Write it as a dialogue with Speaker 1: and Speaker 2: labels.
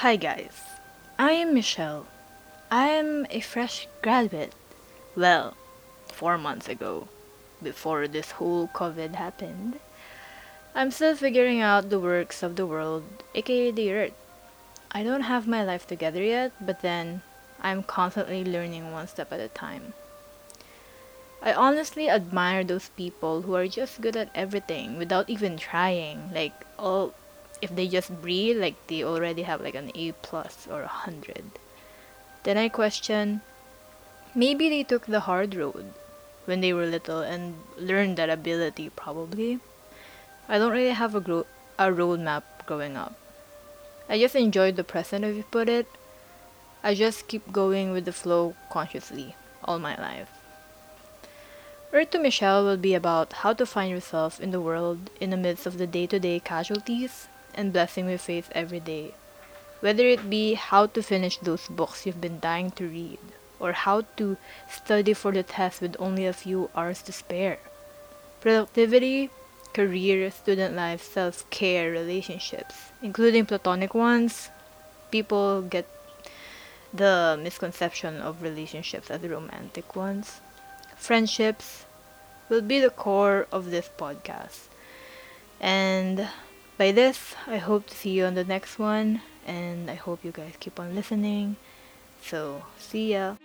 Speaker 1: Hi guys, I am Michelle. I am a fresh graduate. Well, four months ago, before this whole COVID happened. I'm still figuring out the works of the world, aka the earth. I don't have my life together yet, but then I'm constantly learning one step at a time. I honestly admire those people who are just good at everything without even trying. Like, all if they just breathe, like they already have like an A plus or a hundred. Then I question, maybe they took the hard road when they were little and learned that ability probably. I don't really have a gro- a roadmap growing up. I just enjoyed the present if you put it. I just keep going with the flow consciously all my life. Earth to Michelle will be about how to find yourself in the world in the midst of the day to day casualties and blessing we face every day. Whether it be how to finish those books you've been dying to read, or how to study for the test with only a few hours to spare. Productivity, career, student life, self care, relationships, including platonic ones. People get the misconception of relationships as romantic ones. Friendships will be the core of this podcast. And by this, I hope to see you on the next one. And I hope you guys keep on listening. So, see ya.